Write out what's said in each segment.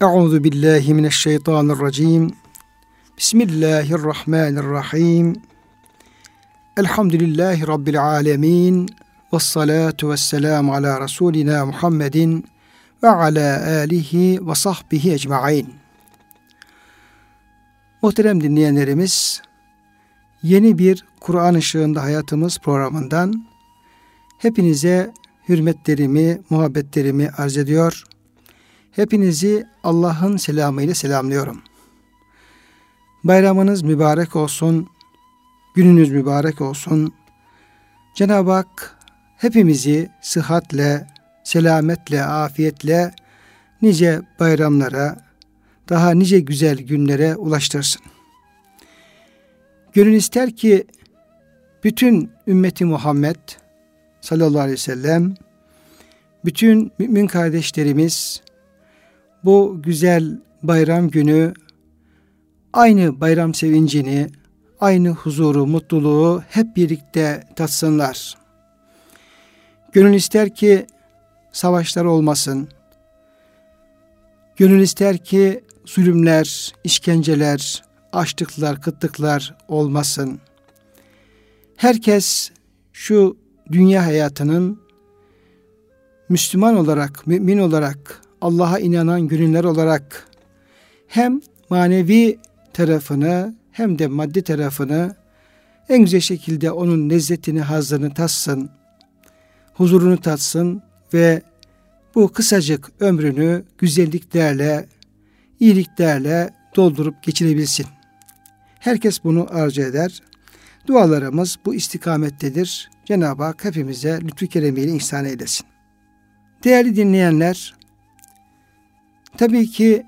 Euzu billahi mineşşeytanirracim. Bismillahirrahmanirrahim. Elhamdülillahi rabbil alamin. Ves salatu vesselamu ala rasulina Muhammedin ve ala alihi ve sahbihi ecmaîn. Muhterem dinleyenlerimiz, yeni bir Kur'an ışığında hayatımız programından hepinize hürmetlerimi, muhabbetlerimi arz ediyor. Hepinizi Allah'ın selamıyla selamlıyorum. Bayramınız mübarek olsun, gününüz mübarek olsun. Cenab-ı Hak hepimizi sıhhatle, selametle, afiyetle nice bayramlara, daha nice güzel günlere ulaştırsın. Gönül ister ki bütün ümmeti Muhammed sallallahu aleyhi ve sellem bütün mümin kardeşlerimiz bu güzel bayram günü aynı bayram sevincini, aynı huzuru, mutluluğu hep birlikte tatsınlar. Gönül ister ki savaşlar olmasın. Gönül ister ki zulümler, işkenceler, açlıklar, kıtlıklar olmasın. Herkes şu dünya hayatının Müslüman olarak, mümin olarak, Allah'a inanan gönüller olarak hem manevi tarafını hem de maddi tarafını en güzel şekilde onun lezzetini, hazını tatsın, huzurunu tatsın ve bu kısacık ömrünü güzelliklerle, iyiliklerle doldurup geçirebilsin. Herkes bunu arzu eder. Dualarımız bu istikamettedir. Cenab-ı Hak hepimize lütfü keremiyle ihsan eylesin. Değerli dinleyenler, tabii ki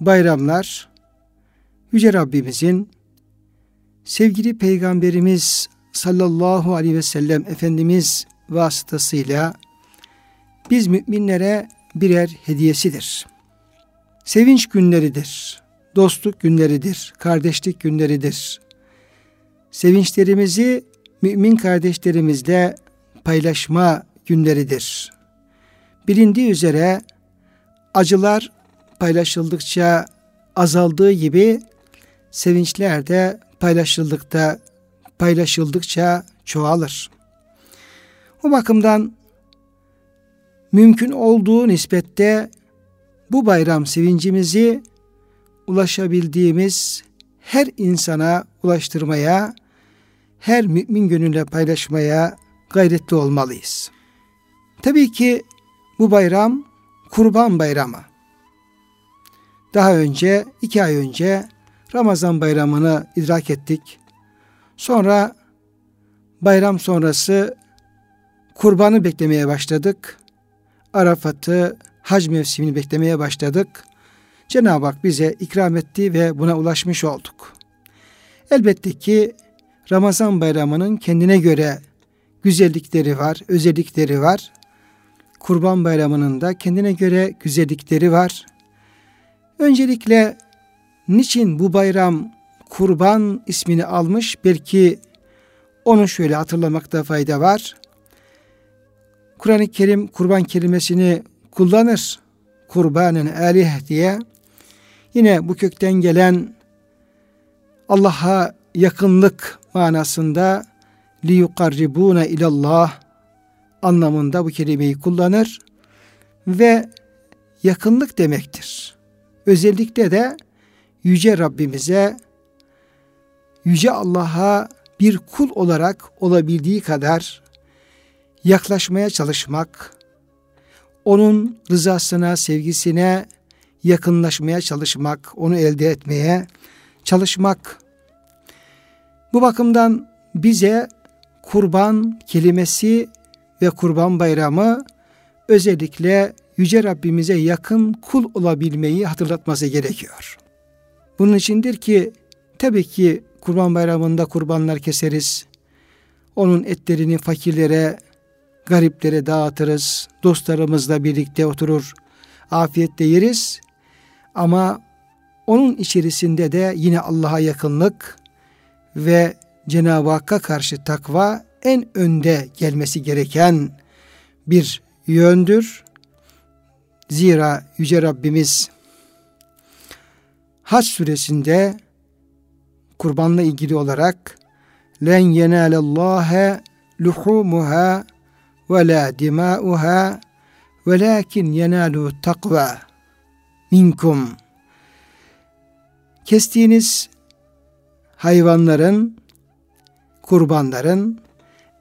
bayramlar Yüce Rabbimizin sevgili Peygamberimiz sallallahu aleyhi ve sellem Efendimiz vasıtasıyla biz müminlere birer hediyesidir. Sevinç günleridir, dostluk günleridir, kardeşlik günleridir. Sevinçlerimizi mümin kardeşlerimizle paylaşma günleridir. Bilindiği üzere acılar paylaşıldıkça azaldığı gibi sevinçler de paylaşıldıkta paylaşıldıkça çoğalır. O bakımdan mümkün olduğu nispette bu bayram sevincimizi ulaşabildiğimiz her insana ulaştırmaya, her mümin gönülle paylaşmaya gayretli olmalıyız. Tabii ki bu bayram Kurban Bayramı. Daha önce, iki ay önce Ramazan bayramını idrak ettik. Sonra bayram sonrası kurbanı beklemeye başladık. Arafat'ı, hac mevsimini beklemeye başladık. Cenab-ı Hak bize ikram etti ve buna ulaşmış olduk. Elbette ki Ramazan bayramının kendine göre güzellikleri var, özellikleri var. Kurban bayramının da kendine göre güzellikleri var. Öncelikle niçin bu bayram kurban ismini almış? Belki onu şöyle hatırlamakta fayda var. Kur'an-ı Kerim kurban kelimesini kullanır. Kurbanın alih diye. Yine bu kökten gelen Allah'a yakınlık manasında li yukarribuna ilallah anlamında bu kelimeyi kullanır ve yakınlık demektir. Özellikle de yüce Rabbimize yüce Allah'a bir kul olarak olabildiği kadar yaklaşmaya çalışmak, onun rızasına, sevgisine yakınlaşmaya çalışmak, onu elde etmeye çalışmak. Bu bakımdan bize kurban kelimesi ve kurban bayramı özellikle Yüce Rabbimize yakın kul olabilmeyi hatırlatması gerekiyor. Bunun içindir ki tabii ki kurban bayramında kurbanlar keseriz. Onun etlerini fakirlere, gariplere dağıtırız. Dostlarımızla birlikte oturur, afiyetle yeriz. Ama onun içerisinde de yine Allah'a yakınlık ve Cenab-ı Hakk'a karşı takva en önde gelmesi gereken bir yöndür. Zira Yüce Rabbimiz Hac suresinde kurbanla ilgili olarak len yenalallâhe luhumuha ve la dimauha velakin yenalu takva minkum kestiğiniz hayvanların kurbanların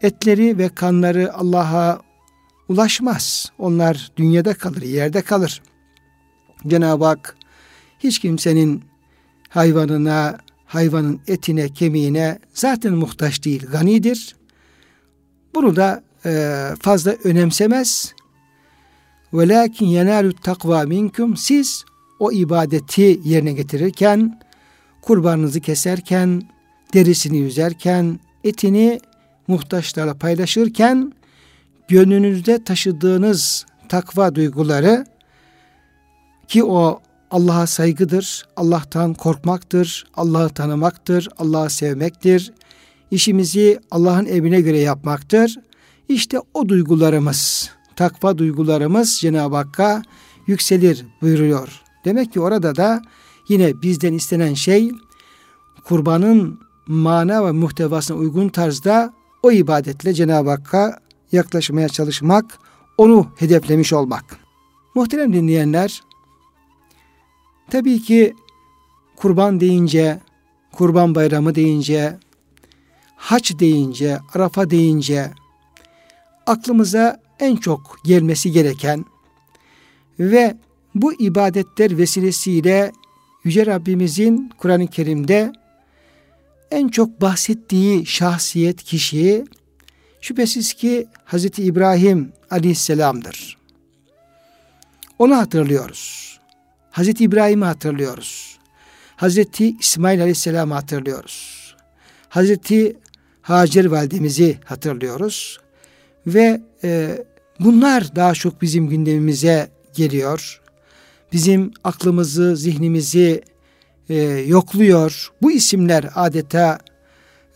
etleri ve kanları Allah'a ulaşmaz. Onlar dünyada kalır, yerde kalır. Cenab-ı Hak hiç kimsenin hayvanına, hayvanın etine, kemiğine zaten muhtaç değil, ganidir. Bunu da e, fazla önemsemez. Velakin yenalu takva minkum siz o ibadeti yerine getirirken, kurbanınızı keserken, derisini yüzerken, etini muhtaçlarla paylaşırken gönlünüzde taşıdığınız takva duyguları ki o Allah'a saygıdır, Allah'tan korkmaktır, Allah'ı tanımaktır, Allah'ı sevmektir. İşimizi Allah'ın emrine göre yapmaktır. İşte o duygularımız, takva duygularımız Cenab-ı Hakk'a yükselir buyuruyor. Demek ki orada da yine bizden istenen şey kurbanın mana ve muhtevasına uygun tarzda o ibadetle Cenab-ı Hakk'a yaklaşmaya çalışmak, onu hedeflemiş olmak. Muhterem dinleyenler, tabii ki kurban deyince, kurban bayramı deyince, haç deyince, arafa deyince aklımıza en çok gelmesi gereken ve bu ibadetler vesilesiyle Yüce Rabbimizin Kur'an-ı Kerim'de en çok bahsettiği şahsiyet kişi şüphesiz ki Hz. İbrahim aleyhisselamdır. Onu hatırlıyoruz. Hz. İbrahim'i hatırlıyoruz. Hz. İsmail aleyhisselam'ı hatırlıyoruz. Hz. Hacer validemizi hatırlıyoruz. Ve e, bunlar daha çok bizim gündemimize geliyor. Bizim aklımızı, zihnimizi e, yokluyor. Bu isimler adeta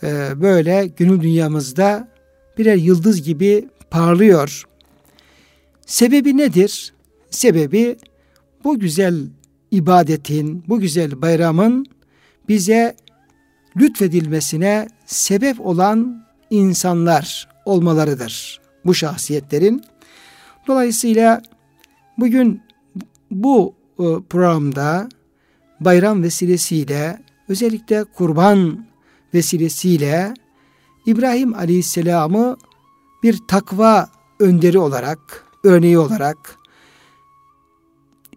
e, böyle gönül dünyamızda birer yıldız gibi parlıyor. Sebebi nedir? Sebebi bu güzel ibadetin, bu güzel bayramın bize lütfedilmesine sebep olan insanlar olmalarıdır. Bu şahsiyetlerin. Dolayısıyla bugün bu e, programda bayram vesilesiyle özellikle kurban vesilesiyle İbrahim Aleyhisselam'ı bir takva önderi olarak, örneği olarak,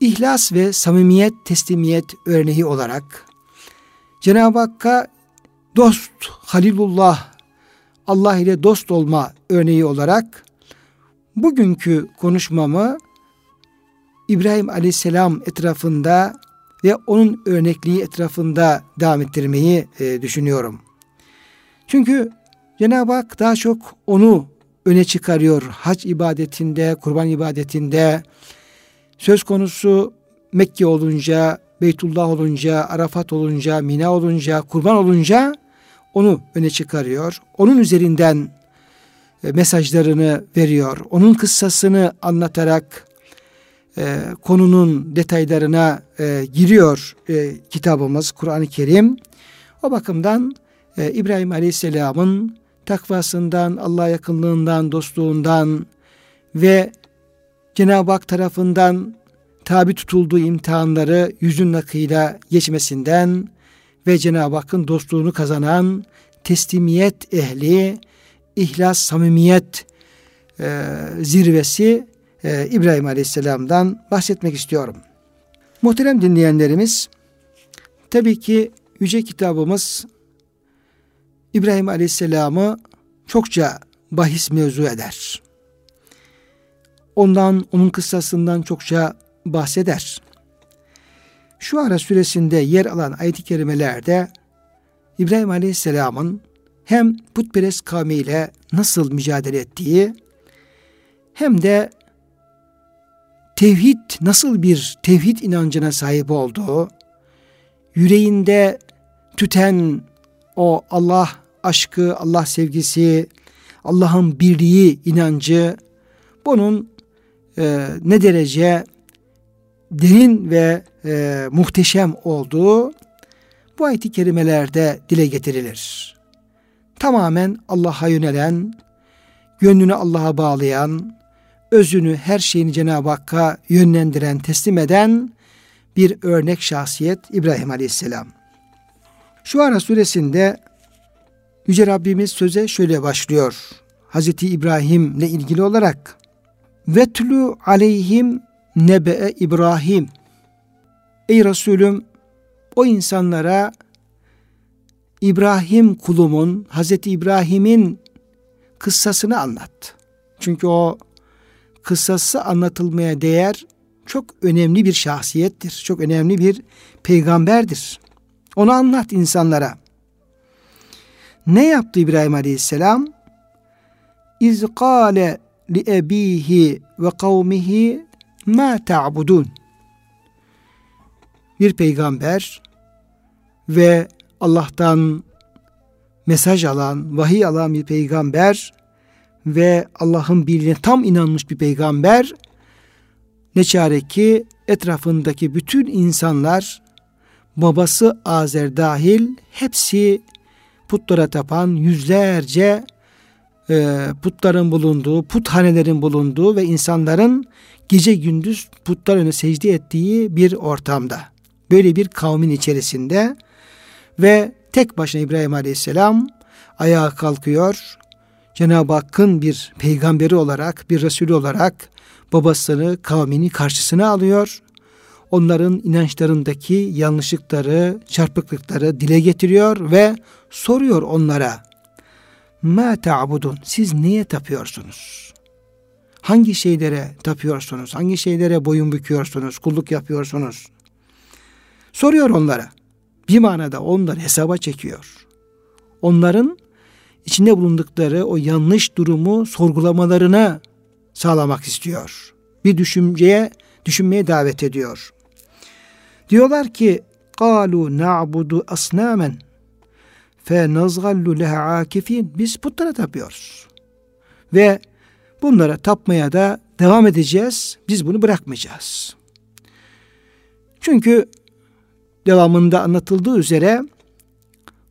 ihlas ve samimiyet, teslimiyet örneği olarak Cenab-ı Hakk'a dost, Halilullah, Allah ile dost olma örneği olarak bugünkü konuşmamı İbrahim Aleyhisselam etrafında ve onun örnekliği etrafında devam ettirmeyi e, düşünüyorum. Çünkü Cenab-ı Hak daha çok onu öne çıkarıyor. Hac ibadetinde, kurban ibadetinde söz konusu Mekke olunca, Beytullah olunca, Arafat olunca, Mina olunca, kurban olunca onu öne çıkarıyor. Onun üzerinden e, mesajlarını veriyor. Onun kıssasını anlatarak e, konunun detaylarına e, giriyor e, kitabımız Kur'an-ı Kerim. O bakımdan e, İbrahim Aleyhisselam'ın takvasından, Allah yakınlığından, dostluğundan ve Cenab-ı Hak tarafından tabi tutulduğu imtihanları yüzün akıyla geçmesinden ve Cenab-ı Hakk'ın dostluğunu kazanan teslimiyet ehli, ihlas, samimiyet e, zirvesi e, İbrahim Aleyhisselam'dan bahsetmek istiyorum. Muhterem dinleyenlerimiz, tabii ki Yüce Kitabımız İbrahim Aleyhisselam'ı çokça bahis mevzu eder. Ondan, onun kıssasından çokça bahseder. Şu ara süresinde yer alan ayet-i kerimelerde İbrahim Aleyhisselam'ın hem putperest kavmiyle nasıl mücadele ettiği hem de tevhid nasıl bir tevhid inancına sahip olduğu, yüreğinde tüten o Allah aşkı, Allah sevgisi, Allah'ın birliği inancı bunun e, ne derece derin ve e, muhteşem olduğu bu ayet-i kerimelerde dile getirilir. Tamamen Allah'a yönelen, gönlünü Allah'a bağlayan, özünü her şeyini Cenab-ı Hakk'a yönlendiren, teslim eden bir örnek şahsiyet İbrahim Aleyhisselam. Şu ara suresinde Yüce Rabbimiz söze şöyle başlıyor. Hazreti İbrahim'le ilgili olarak Vetlu aleyhim nebe'e İbrahim Ey Resulüm o insanlara İbrahim kulumun, Hazreti İbrahim'in kıssasını anlat. Çünkü o kıssası anlatılmaya değer çok önemli bir şahsiyettir. Çok önemli bir peygamberdir. Onu anlat insanlara. Ne yaptı İbrahim Aleyhisselam? İz kâle li ebihi ve kavmihi ma ta'budun. Bir peygamber ve Allah'tan mesaj alan, vahiy alan bir peygamber ve Allah'ın birliğine tam inanmış bir peygamber ne çare ki etrafındaki bütün insanlar babası Azer dahil hepsi putlara tapan yüzlerce e, putların bulunduğu, puthanelerin bulunduğu ve insanların gece gündüz putlar önüne secde ettiği bir ortamda. Böyle bir kavmin içerisinde ve tek başına İbrahim Aleyhisselam ayağa kalkıyor. Cenab-ı Hakk'ın bir peygamberi olarak, bir Resulü olarak babasını, kavmini karşısına alıyor. Onların inançlarındaki yanlışlıkları, çarpıklıkları dile getiriyor ve soruyor onlara. Ma ta'budun? Siz neye tapıyorsunuz? Hangi şeylere tapıyorsunuz? Hangi şeylere boyun büküyorsunuz? Kulluk yapıyorsunuz? Soruyor onlara. Bir manada onları hesaba çekiyor. Onların içinde bulundukları o yanlış durumu sorgulamalarına sağlamak istiyor. Bir düşünceye, düşünmeye davet ediyor. Diyorlar ki قَالُوا نَعْبُدُ أَصْنَامًا فَنَزْغَلُّ لَهَا عَاكِف۪ينَ Biz putlara tapıyoruz. Ve bunlara tapmaya da devam edeceğiz. Biz bunu bırakmayacağız. Çünkü devamında anlatıldığı üzere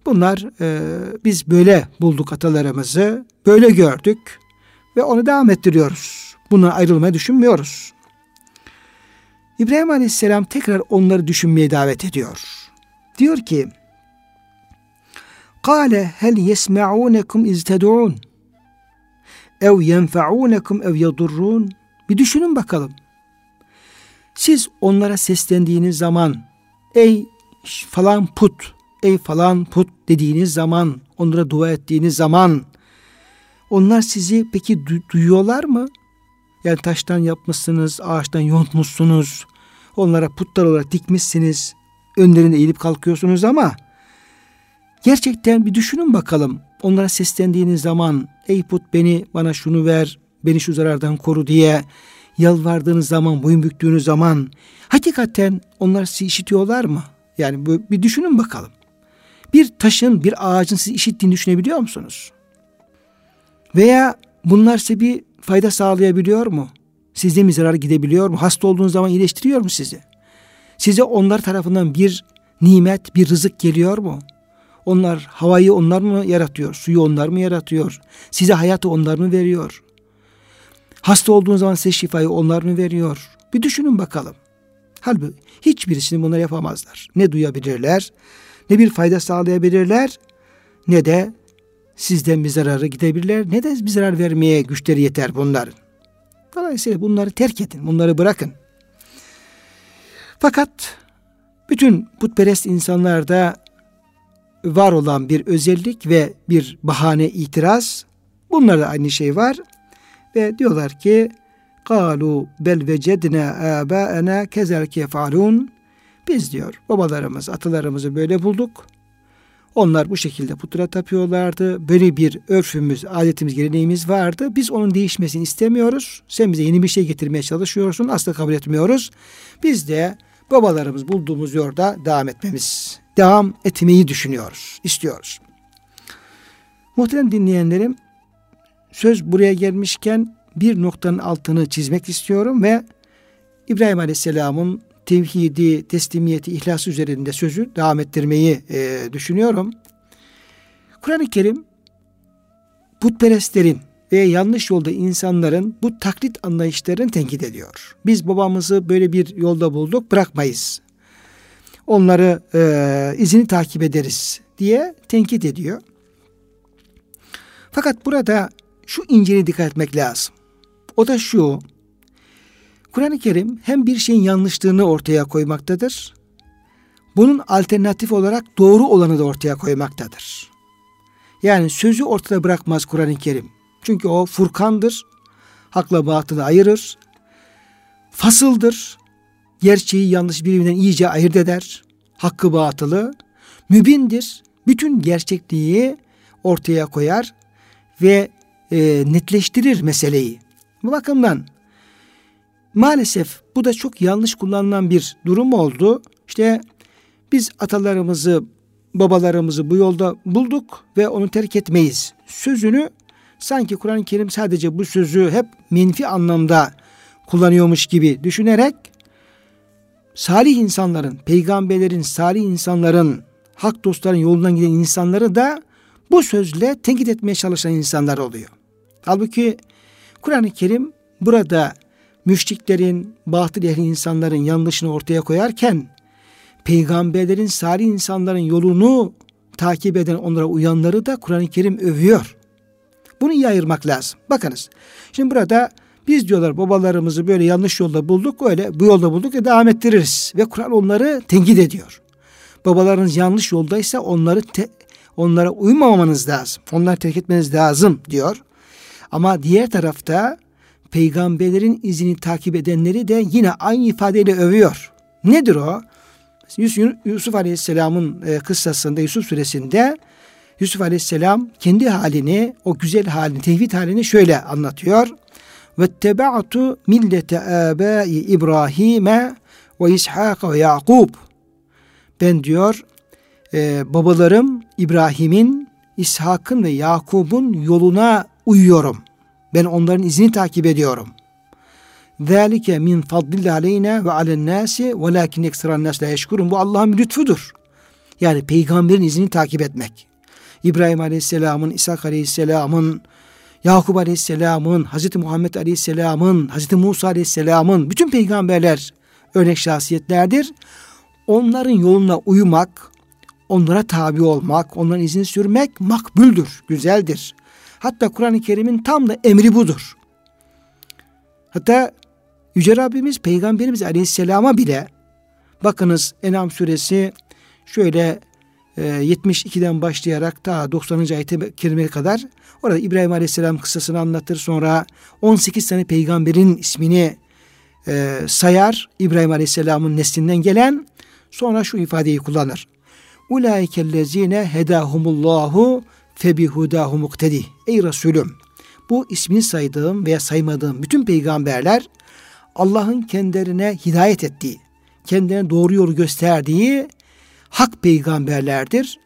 bunlar e, biz böyle bulduk atalarımızı, böyle gördük ve onu devam ettiriyoruz. Buna ayrılmayı düşünmüyoruz. İbrahim Aleyhisselam tekrar onları düşünmeye davet ediyor. Diyor ki, Kale hel yesma'unekum iz ted'un ev yenfa'unekum ev yadurrun. Bir düşünün bakalım. Siz onlara seslendiğiniz zaman ey falan put, ey falan put dediğiniz zaman, onlara dua ettiğiniz zaman onlar sizi peki du- duyuyorlar mı? Yani taştan yapmışsınız, ağaçtan yontmuşsunuz, onlara putlar olarak dikmişsiniz, önlerinde eğilip kalkıyorsunuz ama gerçekten bir düşünün bakalım. Onlara seslendiğiniz zaman ey put beni bana şunu ver, beni şu zarardan koru diye yalvardığınız zaman, boyun büktüğünüz zaman hakikaten onlar sizi işitiyorlar mı? Yani bir düşünün bakalım. Bir taşın, bir ağacın sizi işittiğini düşünebiliyor musunuz? Veya bunlar size bir fayda sağlayabiliyor mu? Sizde mi zarar gidebiliyor mu? Hasta olduğunuz zaman iyileştiriyor mu sizi? Size onlar tarafından bir nimet, bir rızık geliyor mu? Onlar havayı onlar mı yaratıyor? Suyu onlar mı yaratıyor? Size hayatı onlar mı veriyor? Hasta olduğunuz zaman size şifayı onlar mı veriyor? Bir düşünün bakalım. Halbuki hiçbirisini bunlar yapamazlar. Ne duyabilirler, ne bir fayda sağlayabilirler, ne de sizden bir zararı gidebilirler, ne de bir zarar vermeye güçleri yeter bunların. Dolayısıyla bunları terk edin, bunları bırakın. Fakat bütün putperest insanlarda var olan bir özellik ve bir bahane itiraz, bunlarda aynı şey var. Ve diyorlar ki Kalu bel vecedna abaena kezelke yefalun. Biz diyor babalarımız, atalarımızı böyle bulduk. Onlar bu şekilde putra tapıyorlardı. Böyle bir örfümüz, adetimiz, geleneğimiz vardı. Biz onun değişmesini istemiyoruz. Sen bize yeni bir şey getirmeye çalışıyorsun. Asla kabul etmiyoruz. Biz de babalarımız bulduğumuz yolda devam etmemiz, devam etmeyi düşünüyoruz, istiyoruz. Muhterem dinleyenlerim, söz buraya gelmişken bir noktanın altını çizmek istiyorum ve İbrahim Aleyhisselam'ın tevhidi, teslimiyeti, ihlas üzerinde sözü devam ettirmeyi e, düşünüyorum. Kur'an-ı Kerim putperestlerin ve yanlış yolda insanların bu taklit anlayışlarını tenkit ediyor. Biz babamızı böyle bir yolda bulduk bırakmayız. Onları e, izini takip ederiz diye tenkit ediyor. Fakat burada şu inceliğe dikkat etmek lazım. O da şu. Kur'an-ı Kerim hem bir şeyin yanlışlığını ortaya koymaktadır. Bunun alternatif olarak doğru olanı da ortaya koymaktadır. Yani sözü ortada bırakmaz Kur'an-ı Kerim. Çünkü o furkandır. Hakla batılı ayırır. Fasıldır. Gerçeği yanlış birbirinden iyice ayırt eder. Hakkı batılı. Mübindir. Bütün gerçekliği ortaya koyar ve e, netleştirir meseleyi. Bu bakımdan maalesef bu da çok yanlış kullanılan bir durum oldu. İşte biz atalarımızı, babalarımızı bu yolda bulduk ve onu terk etmeyiz. Sözünü sanki Kur'an-ı Kerim sadece bu sözü hep menfi anlamda kullanıyormuş gibi düşünerek salih insanların, peygamberlerin, salih insanların, hak dostların yolundan giden insanları da bu sözle tenkit etmeye çalışan insanlar oluyor. Halbuki Kur'an-ı Kerim burada müşriklerin, batıl ehli insanların yanlışını ortaya koyarken peygamberlerin, salih insanların yolunu takip eden, onlara uyanları da Kur'an-ı Kerim övüyor. Bunu iyi ayırmak lazım. Bakınız. Şimdi burada biz diyorlar babalarımızı böyle yanlış yolda bulduk, öyle bu yolda bulduk ve devam ettiririz. Ve Kur'an onları tenkit ediyor. Babalarınız yanlış yoldaysa onları te, onlara uymamanız lazım. Onları terk etmeniz lazım diyor. Ama diğer tarafta peygamberlerin izini takip edenleri de yine aynı ifadeyle övüyor. Nedir o? Yusuf Aleyhisselam'ın e, kıssasında Yusuf suresinde Yusuf Aleyhisselam kendi halini, o güzel halini, tevhid halini şöyle anlatıyor. Ve tebaatu millete abai İbrahim'e ve İshak ve Yakub. Ben diyor e, babalarım İbrahim'in, İshak'ın ve Yakub'un yoluna uyuyorum. Ben onların izini takip ediyorum. Zalike min fadlillah aleyna ve alen nasi velakin ekseran nas la. Bu Allah'ın lütfudur. Yani peygamberin izini takip etmek. İbrahim Aleyhisselam'ın, İshak Aleyhisselam'ın, Yakup Aleyhisselam'ın, Hazreti Muhammed Aleyhisselam'ın, Hazreti Musa Aleyhisselam'ın bütün peygamberler örnek şahsiyetlerdir. Onların yoluna uymak, onlara tabi olmak, onların izini sürmek makbuldür, güzeldir. Hatta Kur'an-ı Kerim'in tam da emri budur. Hatta Yüce Rabbimiz Peygamberimiz Aleyhisselam'a bile bakınız Enam suresi şöyle 72'den ee, başlayarak ta 90. ayet-i kerimeye kadar orada İbrahim Aleyhisselam kıssasını anlatır. Sonra 18 tane peygamberin ismini e, sayar. İbrahim Aleyhisselam'ın neslinden gelen sonra şu ifadeyi kullanır. Ulaikellezine hedahumullahu febihudahu muktedi. Ey Resulüm bu ismini saydığım veya saymadığım bütün peygamberler Allah'ın kendilerine hidayet ettiği, kendilerine doğru yolu gösterdiği hak peygamberlerdir.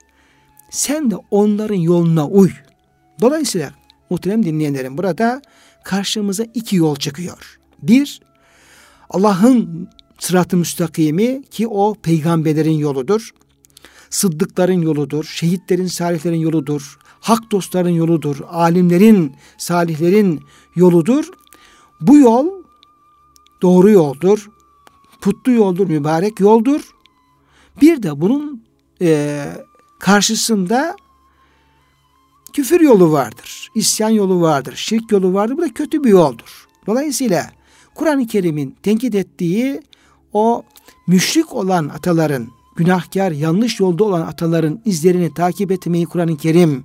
Sen de onların yoluna uy. Dolayısıyla muhterem dinleyenlerim burada karşımıza iki yol çıkıyor. Bir, Allah'ın sırat-ı müstakimi ki o peygamberlerin yoludur. Sıddıkların yoludur, şehitlerin, salihlerin yoludur, hak dostların yoludur, alimlerin, salihlerin yoludur. Bu yol doğru yoldur, putlu yoldur, mübarek yoldur. Bir de bunun e, karşısında küfür yolu vardır, isyan yolu vardır, şirk yolu vardır. Bu da kötü bir yoldur. Dolayısıyla Kur'an-ı Kerim'in tenkit ettiği o müşrik olan ataların, günahkar, yanlış yolda olan ataların izlerini takip etmeyi Kur'an-ı Kerim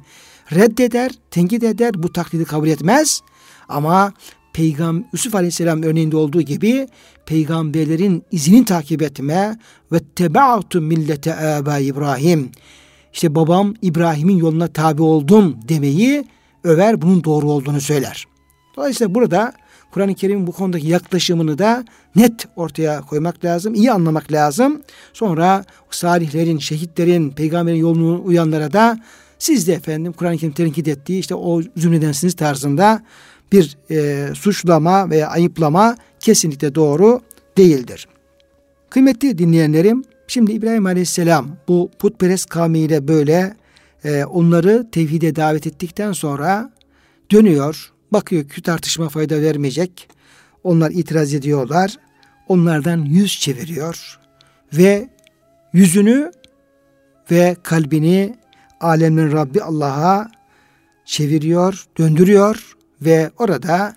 reddeder, tenkit eder, bu taklidi kabul etmez. Ama Peygam Yusuf Aleyhisselam örneğinde olduğu gibi peygamberlerin izini takip etme ve tebaatu millete aba İbrahim. İşte babam İbrahim'in yoluna tabi oldum demeyi över bunun doğru olduğunu söyler. Dolayısıyla burada Kur'an-ı Kerim'in bu konudaki yaklaşımını da net ortaya koymak lazım, iyi anlamak lazım. Sonra salihlerin, şehitlerin, peygamberin yolunu uyanlara da siz de efendim Kur'an-ı Kerim tenkit ettiği işte o zümredensiniz tarzında bir e, suçlama veya ayıplama kesinlikle doğru değildir. Kıymetli dinleyenlerim, şimdi İbrahim Aleyhisselam bu putperest kavmiyle böyle e, onları tevhide davet ettikten sonra dönüyor. Bakıyor ki tartışma fayda vermeyecek. Onlar itiraz ediyorlar. Onlardan yüz çeviriyor ve yüzünü ve kalbini alemin Rabbi Allah'a çeviriyor, döndürüyor ve orada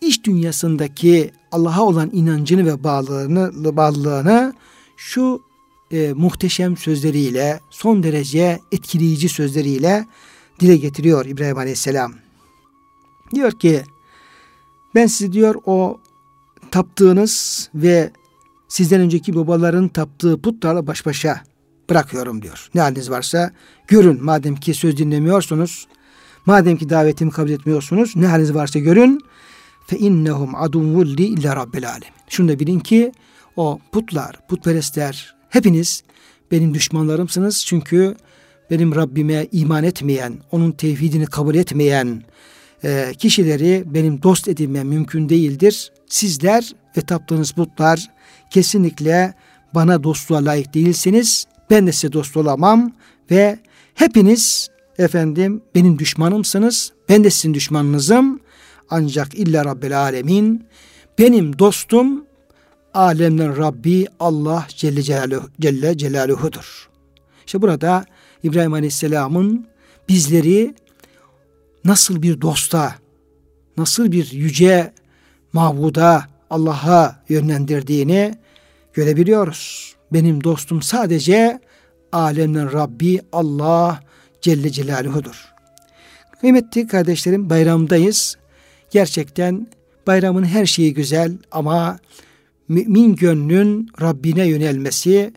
iş dünyasındaki Allah'a olan inancını ve bağlılığını, bağlılığını şu e, muhteşem sözleriyle, son derece etkileyici sözleriyle dile getiriyor İbrahim Aleyhisselam. Diyor ki, ben sizi diyor o taptığınız ve sizden önceki babaların taptığı putlarla baş başa bırakıyorum diyor. Ne haliniz varsa görün madem ki söz dinlemiyorsunuz, madem ki davetimi kabul etmiyorsunuz, ne haliniz varsa görün. Fe innehum aduvvul li illa rabbil alem. Şunu da bilin ki o putlar, putperestler hepiniz benim düşmanlarımsınız. Çünkü benim Rabbime iman etmeyen, onun tevhidini kabul etmeyen e, kişileri benim dost edinmem mümkün değildir. Sizler ve taptığınız putlar kesinlikle bana dostluğa layık değilsiniz. Ben de size dost olamam ve hepiniz efendim benim düşmanımsınız. Ben de sizin düşmanınızım. Ancak illa Rabbil Alemin benim dostum alemlerin Rabbi Allah Celle, Celaluhu, Celle Celaluhu'dur. İşte burada İbrahim Aleyhisselam'ın bizleri nasıl bir dosta, nasıl bir yüce mabuda Allah'a yönlendirdiğini görebiliyoruz. Benim dostum sadece alemlerin Rabbi Allah Celle Celaluhu'dur. Kıymetli kardeşlerim bayramdayız. Gerçekten bayramın her şeyi güzel ama mümin gönlün Rabbine yönelmesi,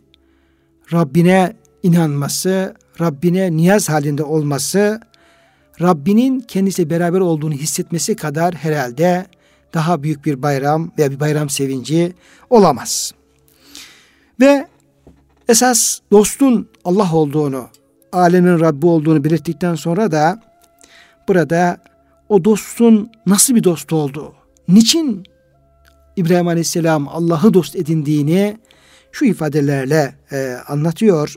Rabbine inanması, Rabbine niyaz halinde olması, Rabbinin kendisi beraber olduğunu hissetmesi kadar herhalde daha büyük bir bayram veya bir bayram sevinci olamaz. Ve esas dostun Allah olduğunu, alemin Rabbi olduğunu belirttikten sonra da burada o dostun nasıl bir dost olduğu, niçin İbrahim Aleyhisselam Allah'ı dost edindiğini şu ifadelerle e, anlatıyor.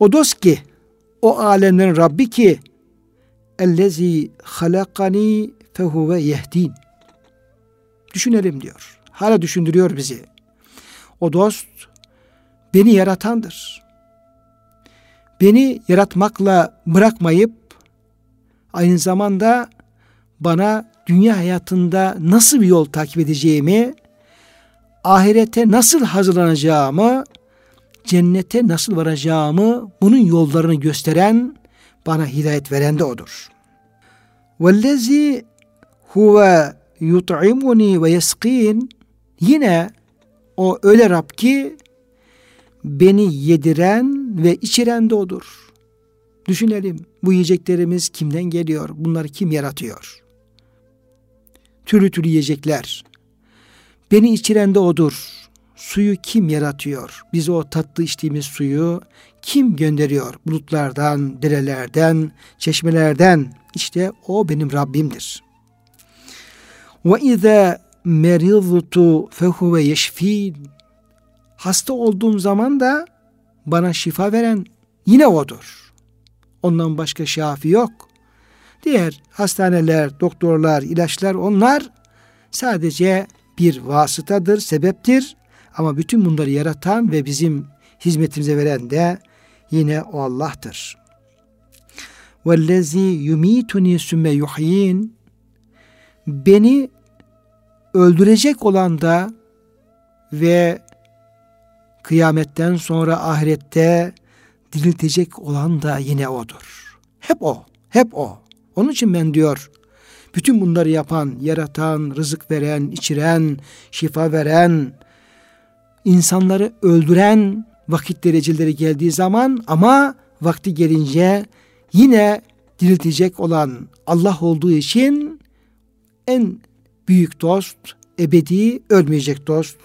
O dost ki, o alemlerin Rabbi ki, ellezi halakani fehuve yehdin. Düşünelim diyor. Hala düşündürüyor bizi. O dost beni yaratandır. Beni yaratmakla bırakmayıp aynı zamanda bana dünya hayatında nasıl bir yol takip edeceğimi, ahirete nasıl hazırlanacağımı, cennete nasıl varacağımı, bunun yollarını gösteren, bana hidayet veren de odur. Vellezî huve yut'imuni ve yeskîn yine o öyle Rab ki beni yediren ve içiren de odur. Düşünelim bu yiyeceklerimiz kimden geliyor? Bunları kim yaratıyor? Türlü türlü yiyecekler. Beni içiren de odur. Suyu kim yaratıyor? Biz o tatlı içtiğimiz suyu kim gönderiyor? Bulutlardan, derelerden, çeşmelerden. İşte o benim Rabbimdir. Ve izâ meriztu fehuve yeşfîn. Hasta olduğum zaman da bana şifa veren yine odur. Ondan başka şafi yok. Diğer hastaneler, doktorlar, ilaçlar onlar sadece bir vasıtadır, sebeptir. Ama bütün bunları yaratan ve bizim hizmetimize veren de yine o Allah'tır. Vellezî yumituni sümme yuhyin beni öldürecek olan da ve kıyametten sonra ahirette diriltecek olan da yine odur. Hep o, hep o. Onun için ben diyor, bütün bunları yapan, yaratan, rızık veren, içiren, şifa veren, insanları öldüren vakit dereceleri geldiği zaman ama vakti gelince yine diriltecek olan Allah olduğu için en büyük dost, ebedi ölmeyecek dost,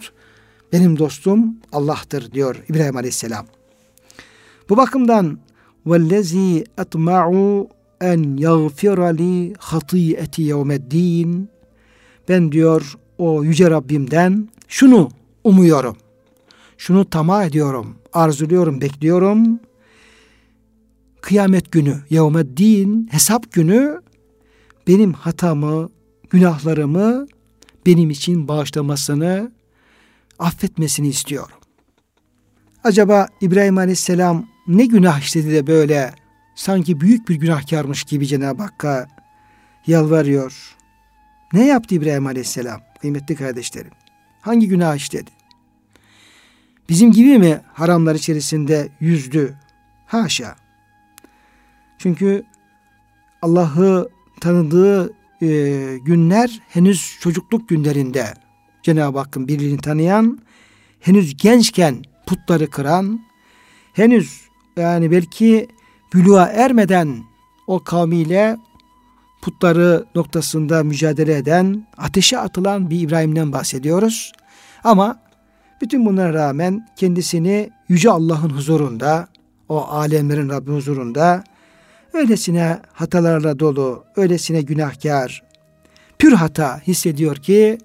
benim dostum Allah'tır diyor İbrahim Aleyhisselam. Bu bakımdan vellezî etma'u en yagfira li hatiyeti yevmeddin ben diyor o yüce Rabbimden şunu umuyorum şunu tamah ediyorum, arzuluyorum, bekliyorum. Kıyamet günü, din, hesap günü benim hatamı, günahlarımı benim için bağışlamasını, affetmesini istiyorum. Acaba İbrahim Aleyhisselam ne günah işledi de böyle sanki büyük bir günahkarmış gibi Cenab-ı Hakk'a yalvarıyor. Ne yaptı İbrahim Aleyhisselam kıymetli kardeşlerim? Hangi günah işledi? Bizim gibi mi haramlar içerisinde yüzdü? Haşa. Çünkü Allah'ı tanıdığı e, günler henüz çocukluk günlerinde Cenab-ı Hakk'ın birliğini tanıyan, henüz gençken putları kıran, henüz yani belki büluğa ermeden o kavmiyle putları noktasında mücadele eden, ateşe atılan bir İbrahim'den bahsediyoruz. Ama bütün bunlara rağmen kendisini Yüce Allah'ın huzurunda, o alemlerin Rabbi huzurunda öylesine hatalarla dolu, öylesine günahkar, pür hata hissediyor ki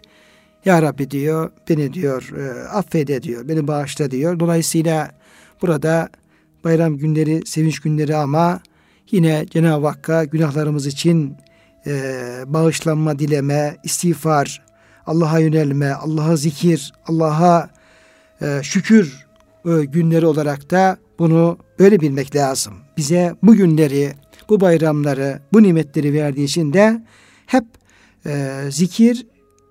Ya Rabbi diyor, beni diyor, e, affede diyor, beni bağışla diyor. Dolayısıyla burada bayram günleri, sevinç günleri ama yine Cenab-ı Hakk'a günahlarımız için e, bağışlanma dileme, istiğfar, Allah'a yönelme, Allah'a zikir, Allah'a e, şükür e, günleri olarak da bunu öyle bilmek lazım. Bize bu günleri, bu bayramları, bu nimetleri verdiği için de hep e, zikir,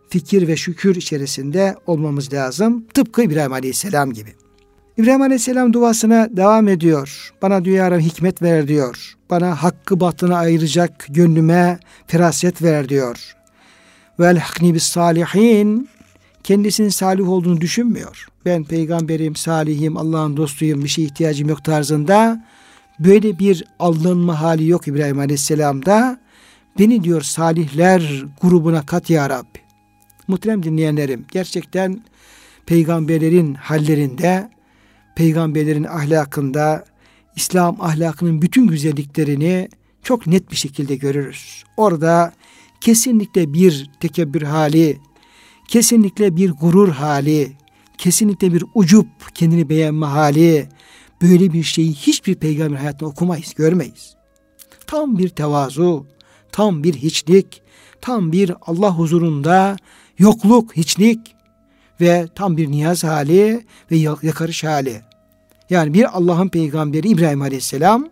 fikir ve şükür içerisinde olmamız lazım. Tıpkı İbrahim Aleyhisselam gibi. İbrahim Aleyhisselam duasına devam ediyor. Bana diyor hikmet ver diyor. Bana hakkı batını ayıracak gönlüme feraset ver diyor. Vel hakni bis salihin kendisinin salih olduğunu düşünmüyor. Ben peygamberim, salihim, Allah'ın dostuyum, bir şey ihtiyacım yok tarzında böyle bir alınma hali yok İbrahim Aleyhisselam'da. Beni diyor salihler grubuna kat ya Rabbi. Muhterem dinleyenlerim gerçekten peygamberlerin hallerinde peygamberlerin ahlakında İslam ahlakının bütün güzelliklerini çok net bir şekilde görürüz. Orada kesinlikle bir tekebbür hali, kesinlikle bir gurur hali, kesinlikle bir ucup kendini beğenme hali, böyle bir şeyi hiçbir peygamber hayatında okumayız, görmeyiz. Tam bir tevazu, tam bir hiçlik, tam bir Allah huzurunda yokluk, hiçlik ve tam bir niyaz hali ve yakarış hali. Yani bir Allah'ın peygamberi İbrahim Aleyhisselam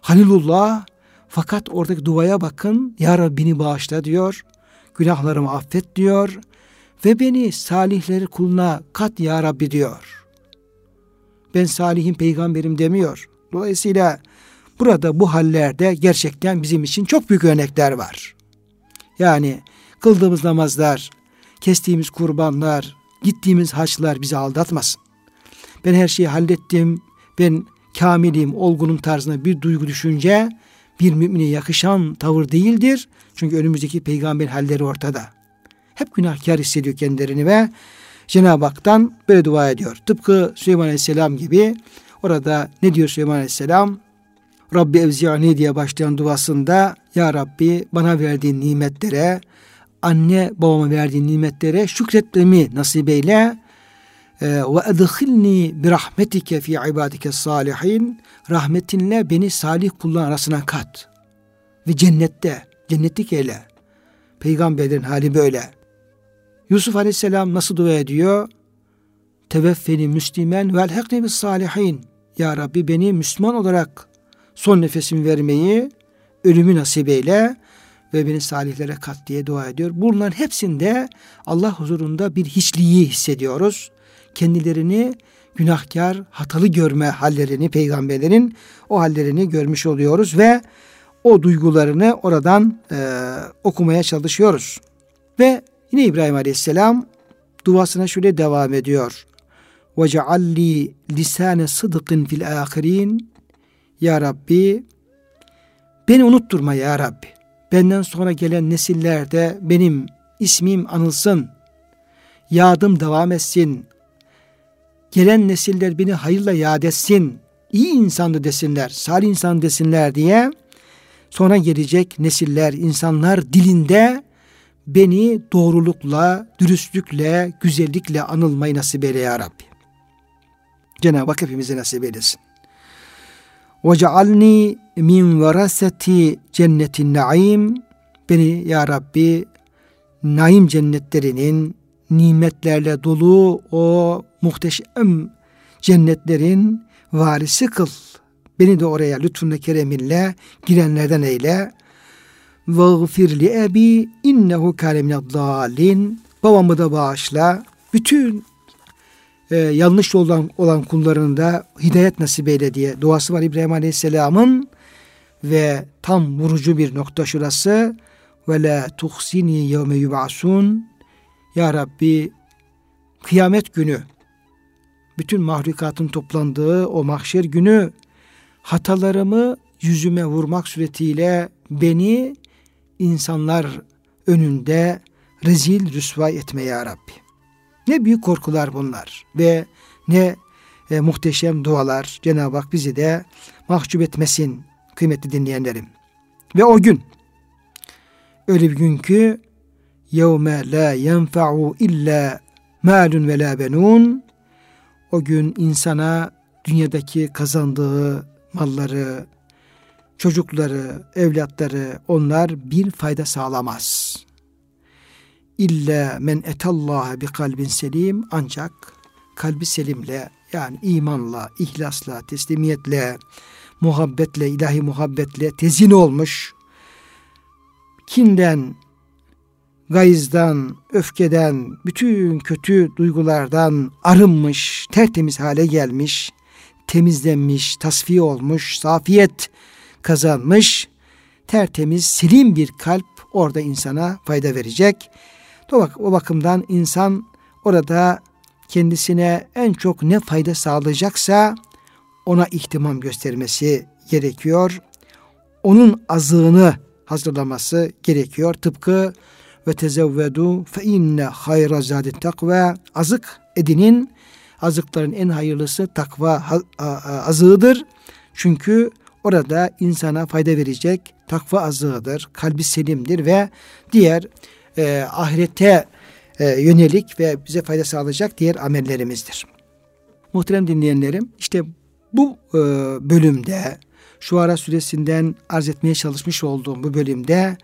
Halilullah fakat oradaki duaya bakın Ya Rabbini bağışla diyor. Günahlarımı affet diyor. Ve beni salihleri kuluna kat Ya Rabbi diyor. Ben salihin peygamberim demiyor. Dolayısıyla burada bu hallerde gerçekten bizim için çok büyük örnekler var. Yani kıldığımız namazlar, kestiğimiz kurbanlar, gittiğimiz haçlar bizi aldatmasın ben her şeyi hallettim, ben kamilim, olgunum tarzında bir duygu düşünce bir mümine yakışan tavır değildir. Çünkü önümüzdeki peygamber halleri ortada. Hep günahkar hissediyor kendilerini ve Cenab-ı Hak'tan böyle dua ediyor. Tıpkı Süleyman Aleyhisselam gibi. Orada ne diyor Süleyman Aleyhisselam? Rabbi evzi'ani diye başlayan duasında Ya Rabbi bana verdiğin nimetlere, anne babama verdiğin nimetlere şükretmemi nasip eyle. Ee, ve edhilni bi rahmetike fi ibadike salihin. Rahmetinle beni salih kulların arasına kat. Ve cennette cennetlik eyle. Peygamberin hali böyle Yusuf aleyhisselam nasıl dua ediyor teveffeni müslimen vel hakni bis salihin ya Rabbi beni Müslüman olarak son nefesimi vermeyi ölümü nasip eyle ve beni salihlere kat diye dua ediyor. Bunların hepsinde Allah huzurunda bir hiçliği hissediyoruz kendilerini günahkar, hatalı görme hallerini peygamberlerin o hallerini görmüş oluyoruz ve o duygularını oradan e, okumaya çalışıyoruz. Ve yine İbrahim Aleyhisselam duasına şöyle devam ediyor. Ve cealli lisane sıdıkın fil ahirin Ya Rabbi beni unutturma ya Rabbi. Benden sonra gelen nesillerde benim ismim anılsın. Yadım devam etsin gelen nesiller beni hayırla yad etsin, iyi insandı desinler, salih insan desinler diye sonra gelecek nesiller, insanlar dilinde beni doğrulukla, dürüstlükle, güzellikle anılmayı nasip eyle ya Rabbi. Cenab-ı Hak hepimize nasip eylesin. وَجَعَلْنِي min veraseti cennetin naim beni ya Rabbi naim cennetlerinin nimetlerle dolu o muhteşem cennetlerin varisi kıl. Beni de oraya lütfunla kereminle girenlerden eyle. Vâgfir li ebi innehu kâle mined Babamı da bağışla. Bütün e, yanlış olan, olan kullarını da hidayet nasip eyle diye duası var İbrahim Aleyhisselam'ın. Ve tam vurucu bir nokta şurası. Ve la tuhsini yevme yub'asun. Ya Rabbi kıyamet günü bütün mahlukatın toplandığı o mahşer günü hatalarımı yüzüme vurmak suretiyle beni insanlar önünde rezil rüsva etme ya Rabbi. Ne büyük korkular bunlar ve ne e, muhteşem dualar. Cenab-ı Hak bizi de mahcup etmesin kıymetli dinleyenlerim. Ve o gün öyle bir gün ki yevme la yenfa'u illa malun ve la benun o gün insana dünyadaki kazandığı malları, çocukları, evlatları onlar bir fayda sağlamaz. İlla men etallaha bi kalbin selim ancak kalbi selimle yani imanla, ihlasla, teslimiyetle, muhabbetle, ilahi muhabbetle tezin olmuş, kinden, gayızdan, öfkeden, bütün kötü duygulardan arınmış, tertemiz hale gelmiş, temizlenmiş, tasfiye olmuş, safiyet kazanmış, tertemiz, selim bir kalp orada insana fayda verecek. O bakımdan insan orada kendisine en çok ne fayda sağlayacaksa ona ihtimam göstermesi gerekiyor. Onun azığını hazırlaması gerekiyor. Tıpkı ve tezevvedu fe inne hayra zadit takva azık edinin azıkların en hayırlısı takva azığıdır. Çünkü orada insana fayda verecek takva azığıdır, kalbi selimdir ve diğer e, ahirete e, yönelik ve bize fayda sağlayacak diğer amellerimizdir. Muhterem dinleyenlerim işte bu e, bölümde şu ara süresinden arz etmeye çalışmış olduğum bu bölümde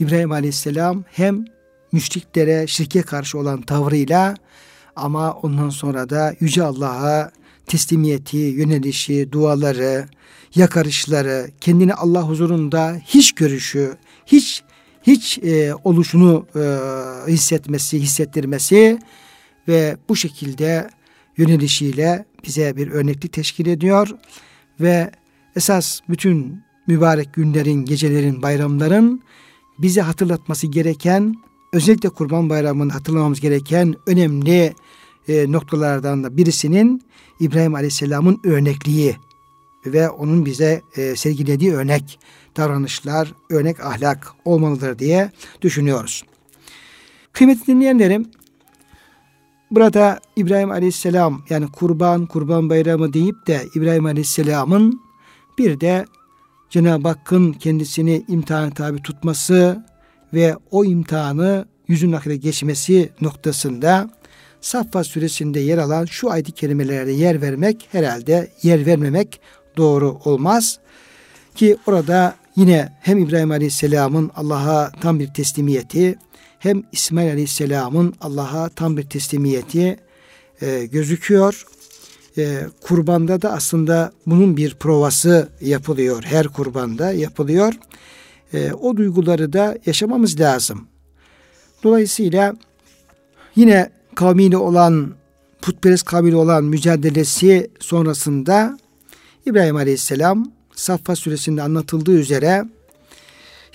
İbrahim Aleyhisselam hem müşriklere, şirke karşı olan tavrıyla ama ondan sonra da Yüce Allah'a teslimiyeti, yönelişi, duaları, yakarışları, kendini Allah huzurunda hiç görüşü, hiç hiç e, oluşunu e, hissetmesi, hissettirmesi ve bu şekilde yönelişiyle bize bir örneklik teşkil ediyor ve esas bütün mübarek günlerin, gecelerin, bayramların bize hatırlatması gereken özellikle Kurban Bayramı'nın hatırlamamız gereken önemli e, noktalardan da birisinin İbrahim Aleyhisselam'ın örnekliği ve onun bize e, sergilediği örnek davranışlar, örnek ahlak olmalıdır diye düşünüyoruz. Kıymetli dinleyenlerim, burada İbrahim Aleyhisselam yani kurban, kurban bayramı deyip de İbrahim Aleyhisselam'ın bir de Cenab-ı Hakk'ın kendisini imtihan tabi tutması ve o imtihanı yüzün akıda geçmesi noktasında Saffat suresinde yer alan şu ayet-i kerimelerde yer vermek herhalde yer vermemek doğru olmaz. Ki orada yine hem İbrahim Aleyhisselam'ın Allah'a tam bir teslimiyeti hem İsmail Aleyhisselam'ın Allah'a tam bir teslimiyeti e, gözüküyor. E, kurbanda da aslında bunun bir provası yapılıyor. Her kurbanda yapılıyor. E, o duyguları da yaşamamız lazım. Dolayısıyla yine kavmiyle olan putperest kavmiyle olan mücadelesi sonrasında İbrahim Aleyhisselam Saffa suresinde anlatıldığı üzere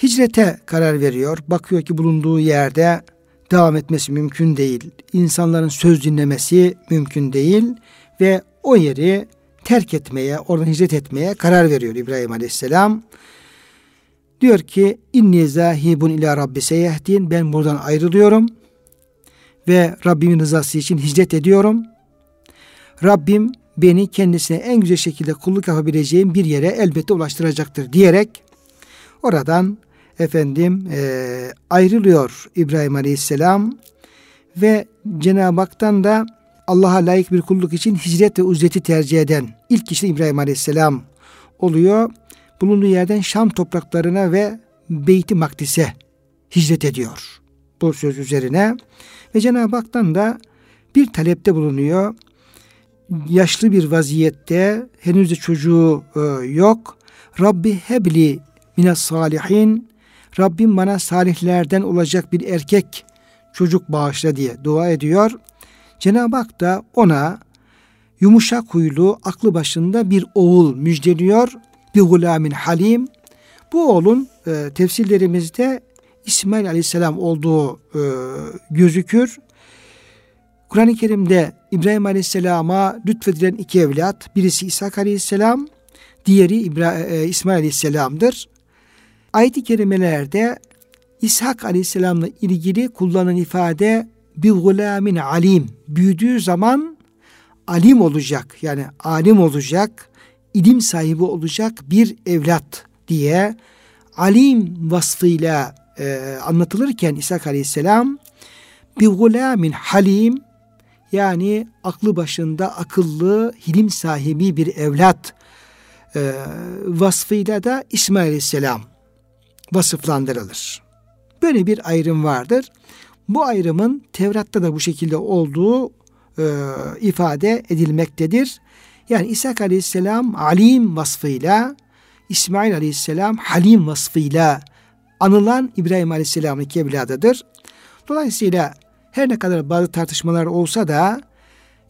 hicrete karar veriyor. Bakıyor ki bulunduğu yerde devam etmesi mümkün değil. İnsanların söz dinlemesi mümkün değil ve o yeri terk etmeye, oradan hicret etmeye karar veriyor İbrahim Aleyhisselam. Diyor ki inni zahibun ila rabbi seyehdin ben buradan ayrılıyorum ve Rabbimin rızası için hicret ediyorum. Rabbim beni kendisine en güzel şekilde kulluk yapabileceğim bir yere elbette ulaştıracaktır diyerek oradan efendim e, ayrılıyor İbrahim Aleyhisselam ve Cenab-ı Hak'tan da Allah'a layık bir kulluk için hicret ve uzleti tercih eden ilk kişi İbrahim Aleyhisselam oluyor. Bulunduğu yerden Şam topraklarına ve Beyt-i Makdis'e hicret ediyor. Bu söz üzerine ve Cenab-ı Hak'tan da bir talepte bulunuyor. Yaşlı bir vaziyette henüz de çocuğu e, yok. Rabbi hebli mine salihin Rabbim bana salihlerden olacak bir erkek çocuk bağışla diye dua ediyor. Cenab-ı Hak da ona yumuşak huylu, aklı başında bir oğul müjdeliyor. Bir gulamin halim. Bu oğlun e, tefsirlerimizde İsmail Aleyhisselam olduğu e, gözükür. Kur'an-ı Kerim'de İbrahim Aleyhisselam'a lütfedilen iki evlat, birisi İsa Aleyhisselam, diğeri İbra e, İsmail Aleyhisselam'dır. Ayet-i kerimelerde İshak Aleyhisselam'la ilgili kullanılan ifade bir gulamin alim. Büyüdüğü zaman alim olacak yani alim olacak, ilim sahibi olacak bir evlat diye alim vasfıyla e, anlatılırken İshak Aleyhisselam bir gulamin halim yani aklı başında akıllı, hilim sahibi bir evlat e, vasfıyla da İsmail Aleyhisselam vasıflandırılır. Böyle bir ayrım vardır. Bu ayrımın Tevrat'ta da bu şekilde olduğu e, ifade edilmektedir. Yani İsa Aleyhisselam alim vasfıyla, İsmail Aleyhisselam halim vasfıyla anılan İbrahim Aleyhisselam'ın iki evladıdır. Dolayısıyla her ne kadar bazı tartışmalar olsa da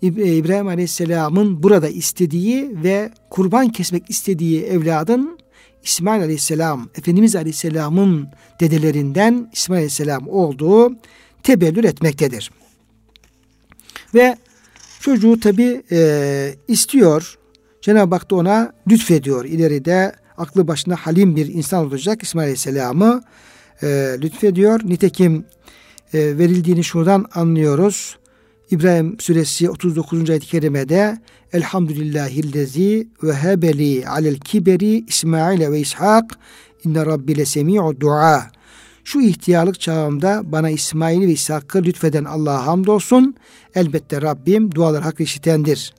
e, İbrahim Aleyhisselam'ın burada istediği ve kurban kesmek istediği evladın İsmail Aleyhisselam, Efendimiz Aleyhisselam'ın dedelerinden İsmail Aleyhisselam olduğu tebellür etmektedir. Ve çocuğu tabi e, istiyor. Cenab-ı Hak da ona lütfediyor. İleride aklı başında halim bir insan olacak İsmail Aleyhisselam'ı e, lütfediyor. Nitekim verildiğini şuradan anlıyoruz. İbrahim suresi 39. ayet-i kerimede Elhamdülillahillezi ve hebeli alel kiberi İsmail ve İshak inne rabbi lesemi'u dua. Şu ihtiyarlık çağımda bana İsmail ve İshak'ı lütfeden Allah'a hamdolsun. Elbette Rabbim dualar hak işitendir.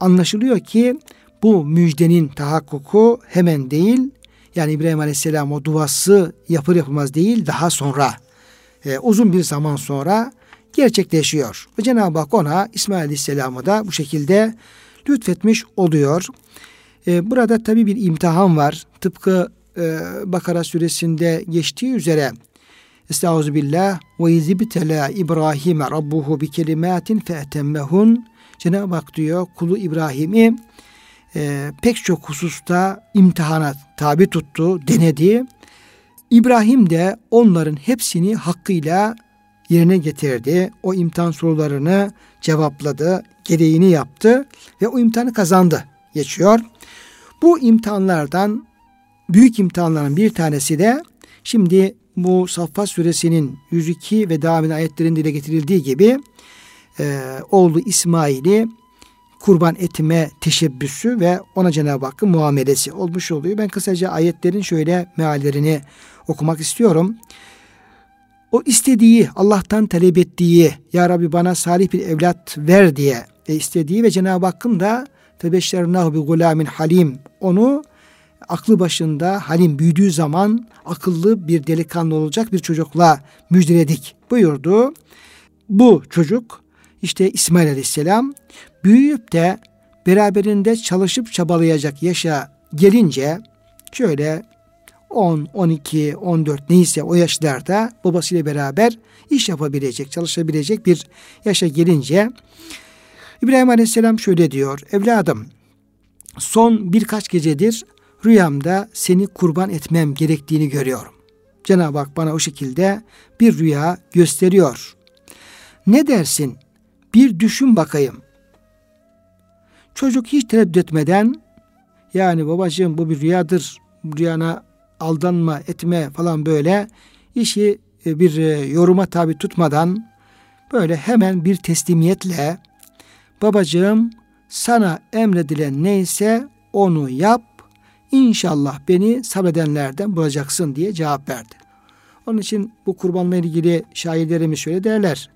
Anlaşılıyor ki bu müjdenin tahakkuku hemen değil. Yani İbrahim Aleyhisselam o duası yapır yapılmaz değil daha sonra e, uzun bir zaman sonra gerçekleşiyor. Ve Cenab-ı Hak ona İsmail Aleyhisselam'ı da bu şekilde lütfetmiş oluyor. E, burada tabi bir imtihan var. Tıpkı e, Bakara suresinde geçtiği üzere Estağfirullah ve izibtela İbrahim rabbuhu bi kelimatin fe'temmehun Cenab-ı Hak diyor kulu İbrahim'i e, pek çok hususta imtihana tabi tuttu, denedi. İbrahim de onların hepsini hakkıyla yerine getirdi. O imtihan sorularını cevapladı, gereğini yaptı ve o imtihanı kazandı. Geçiyor. Bu imtihanlardan büyük imtihanların bir tanesi de şimdi bu Saffat suresinin 102 ve devam eden ayetlerinde dile getirildiği gibi e, oğlu İsmail'i kurban etme teşebbüsü ve ona Cenab-ı Hakk'ın muamelesi olmuş oluyor. Ben kısaca ayetlerin şöyle meallerini okumak istiyorum. O istediği, Allah'tan talep ettiği, Ya Rabbi bana salih bir evlat ver diye e, istediği ve Cenab-ı Hakk'ın da febeşşernahu bi gulamin halim onu aklı başında halim büyüdüğü zaman akıllı bir delikanlı olacak bir çocukla müjdeledik buyurdu. Bu çocuk işte İsmail Aleyhisselam büyüyüp de beraberinde çalışıp çabalayacak yaşa gelince şöyle 10, 12, 14 neyse o yaşlarda babasıyla beraber iş yapabilecek, çalışabilecek bir yaşa gelince İbrahim Aleyhisselam şöyle diyor. Evladım son birkaç gecedir rüyamda seni kurban etmem gerektiğini görüyorum. Cenab-ı Hak bana o şekilde bir rüya gösteriyor. Ne dersin? Bir düşün bakayım. Çocuk hiç tereddüt etmeden yani babacığım bu bir rüyadır. Rüyana aldanma etme falan böyle işi e, bir e, yoruma tabi tutmadan böyle hemen bir teslimiyetle babacığım sana emredilen neyse onu yap İnşallah beni sabredenlerden bulacaksın diye cevap verdi. Onun için bu kurbanla ilgili şairlerimiz şöyle derler.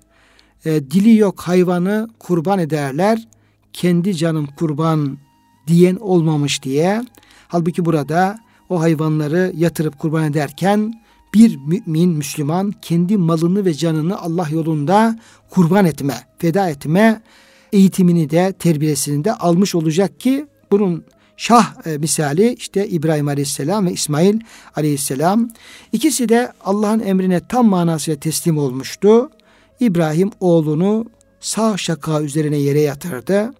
e, dili yok hayvanı kurban ederler. Kendi canım kurban diyen olmamış diye. Halbuki burada o hayvanları yatırıp kurban ederken bir mümin, Müslüman kendi malını ve canını Allah yolunda kurban etme, feda etme eğitimini de terbiyesini de almış olacak ki bunun şah e, misali işte İbrahim Aleyhisselam ve İsmail Aleyhisselam. İkisi de Allah'ın emrine tam manasıyla teslim olmuştu. İbrahim oğlunu sağ şaka üzerine yere yatırdı.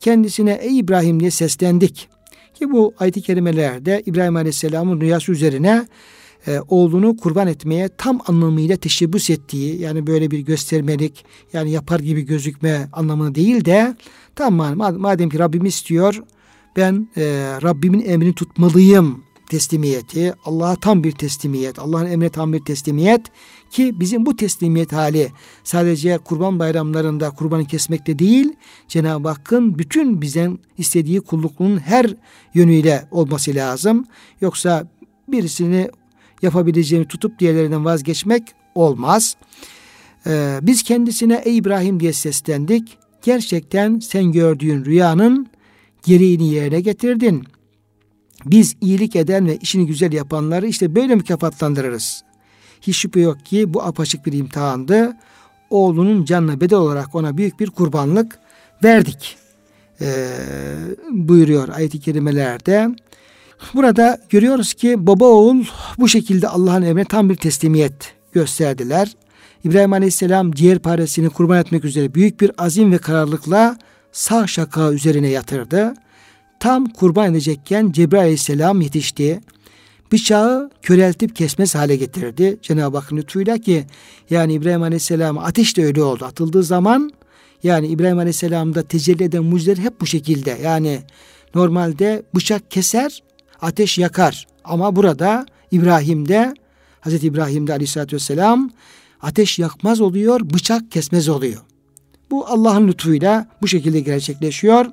Kendisine ey İbrahim diye seslendik. Ki bu ayet-i kerimelerde İbrahim Aleyhisselam'ın rüyası üzerine e, oğlunu kurban etmeye tam anlamıyla teşebbüs ettiği yani böyle bir göstermelik yani yapar gibi gözükme anlamını değil de tamam madem ki Rabbim istiyor ben e, Rabbimin emrini tutmalıyım teslimiyeti, Allah'a tam bir teslimiyet, Allah'ın emrine tam bir teslimiyet ki bizim bu teslimiyet hali sadece kurban bayramlarında kurbanı kesmekte değil, Cenab-ı Hakk'ın bütün bizden istediği kullukluğun her yönüyle olması lazım. Yoksa birisini yapabileceğini tutup diğerlerinden vazgeçmek olmaz. Ee, biz kendisine ey İbrahim diye seslendik. Gerçekten sen gördüğün rüyanın gereğini yerine getirdin. Biz iyilik eden ve işini güzel yapanları işte böyle mükafatlandırırız. Hiç şüphe yok ki bu apaçık bir imtihandı. Oğlunun canına bedel olarak ona büyük bir kurbanlık verdik. Ee, buyuruyor ayet-i kerimelerde. Burada görüyoruz ki baba oğul bu şekilde Allah'ın emrine tam bir teslimiyet gösterdiler. İbrahim Aleyhisselam ciğer paresini kurban etmek üzere büyük bir azim ve kararlılıkla sağ şaka üzerine yatırdı. Tam kurban edecekken Cebrail Aleyhisselam yetişti. Bıçağı köreltip kesmez hale getirdi. Cenab-ı Hakk'ın lütfuyla ki yani İbrahim Aleyhisselam ateş de öyle oldu. Atıldığı zaman yani İbrahim Aleyhisselam'da tecelli eden mucizeler hep bu şekilde. Yani normalde bıçak keser, ateş yakar. Ama burada İbrahim'de Hazreti İbrahim'de Aleyhisselatü Vesselam ateş yakmaz oluyor, bıçak kesmez oluyor. Bu Allah'ın lütfuyla bu şekilde gerçekleşiyor.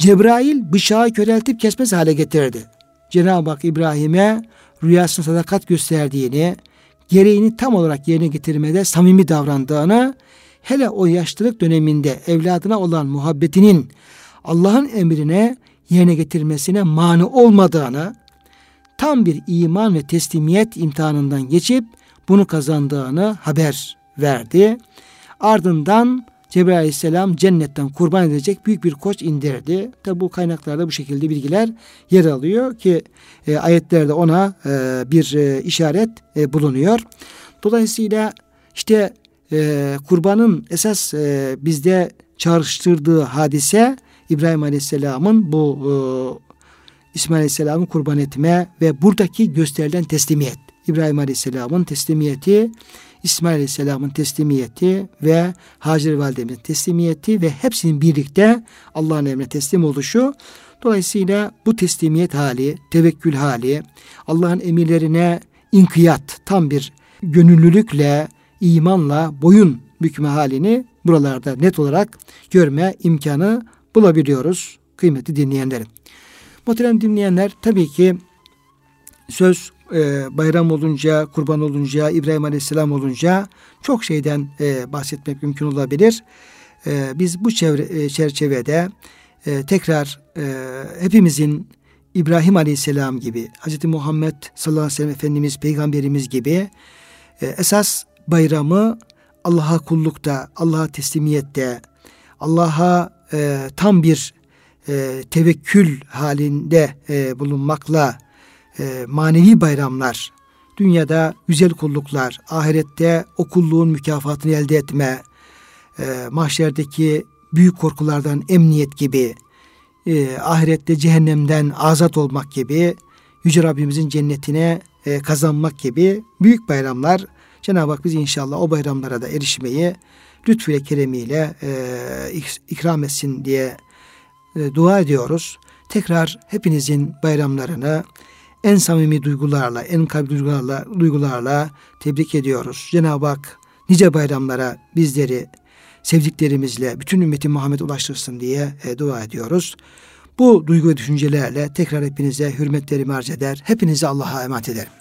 Cebrail bıçağı köreltip kesmez hale getirdi. Cenab-ı Hak İbrahim'e rüyasında sadakat gösterdiğini, gereğini tam olarak yerine getirmede samimi davrandığını, hele o yaşlılık döneminde evladına olan muhabbetinin Allah'ın emrine yerine getirmesine mani olmadığını, tam bir iman ve teslimiyet imtihanından geçip bunu kazandığını haber verdi. Ardından Cebrail aleyhisselam cennetten kurban edecek büyük bir koç indirdi. Tabi bu kaynaklarda bu şekilde bilgiler yer alıyor ki e, ayetlerde ona e, bir e, işaret e, bulunuyor. Dolayısıyla işte e, kurbanın esas e, bizde çağrıştırdığı hadise İbrahim Aleyhisselam'ın bu e, İsmail Aleyhisselam'ı kurban etme ve buradaki gösterilen teslimiyet. İbrahim Aleyhisselam'ın teslimiyeti İsmail Aleyhisselam'ın teslimiyeti ve Hacer Validemizin teslimiyeti ve hepsinin birlikte Allah'ın emrine teslim oluşu. Dolayısıyla bu teslimiyet hali, tevekkül hali, Allah'ın emirlerine inkiyat, tam bir gönüllülükle, imanla boyun bükme halini buralarda net olarak görme imkanı bulabiliyoruz kıymetli dinleyenlerim. Muhterem dinleyenler tabii ki söz e, bayram olunca, kurban olunca, İbrahim Aleyhisselam olunca çok şeyden e, bahsetmek mümkün olabilir. E, biz bu çevre, e, çerçevede e, tekrar e, hepimizin İbrahim Aleyhisselam gibi, Hz. Muhammed sallallahu aleyhi ve sellem Efendimiz, Peygamberimiz gibi e, esas bayramı Allah'a kullukta, Allah'a teslimiyette, Allah'a e, tam bir e, tevekkül halinde e, bulunmakla e, manevi bayramlar, dünyada güzel kulluklar, ahirette o kulluğun mükafatını elde etme, e, mahşerdeki büyük korkulardan emniyet gibi, e, ahirette cehennemden azat olmak gibi, Yüce Rabbimizin cennetine e, kazanmak gibi büyük bayramlar. Cenab-ı Hak bizi inşallah o bayramlara da erişmeyi lütfüyle keremiyle e, ikram etsin diye e, dua ediyoruz. Tekrar hepinizin bayramlarını en samimi duygularla, en kalbi duygularla, duygularla tebrik ediyoruz. Cenab-ı Hak nice bayramlara bizleri sevdiklerimizle bütün ümmeti Muhammed ulaştırsın diye e, dua ediyoruz. Bu duygu ve düşüncelerle tekrar hepinize hürmetlerimi arz eder. Hepinizi Allah'a emanet ederim.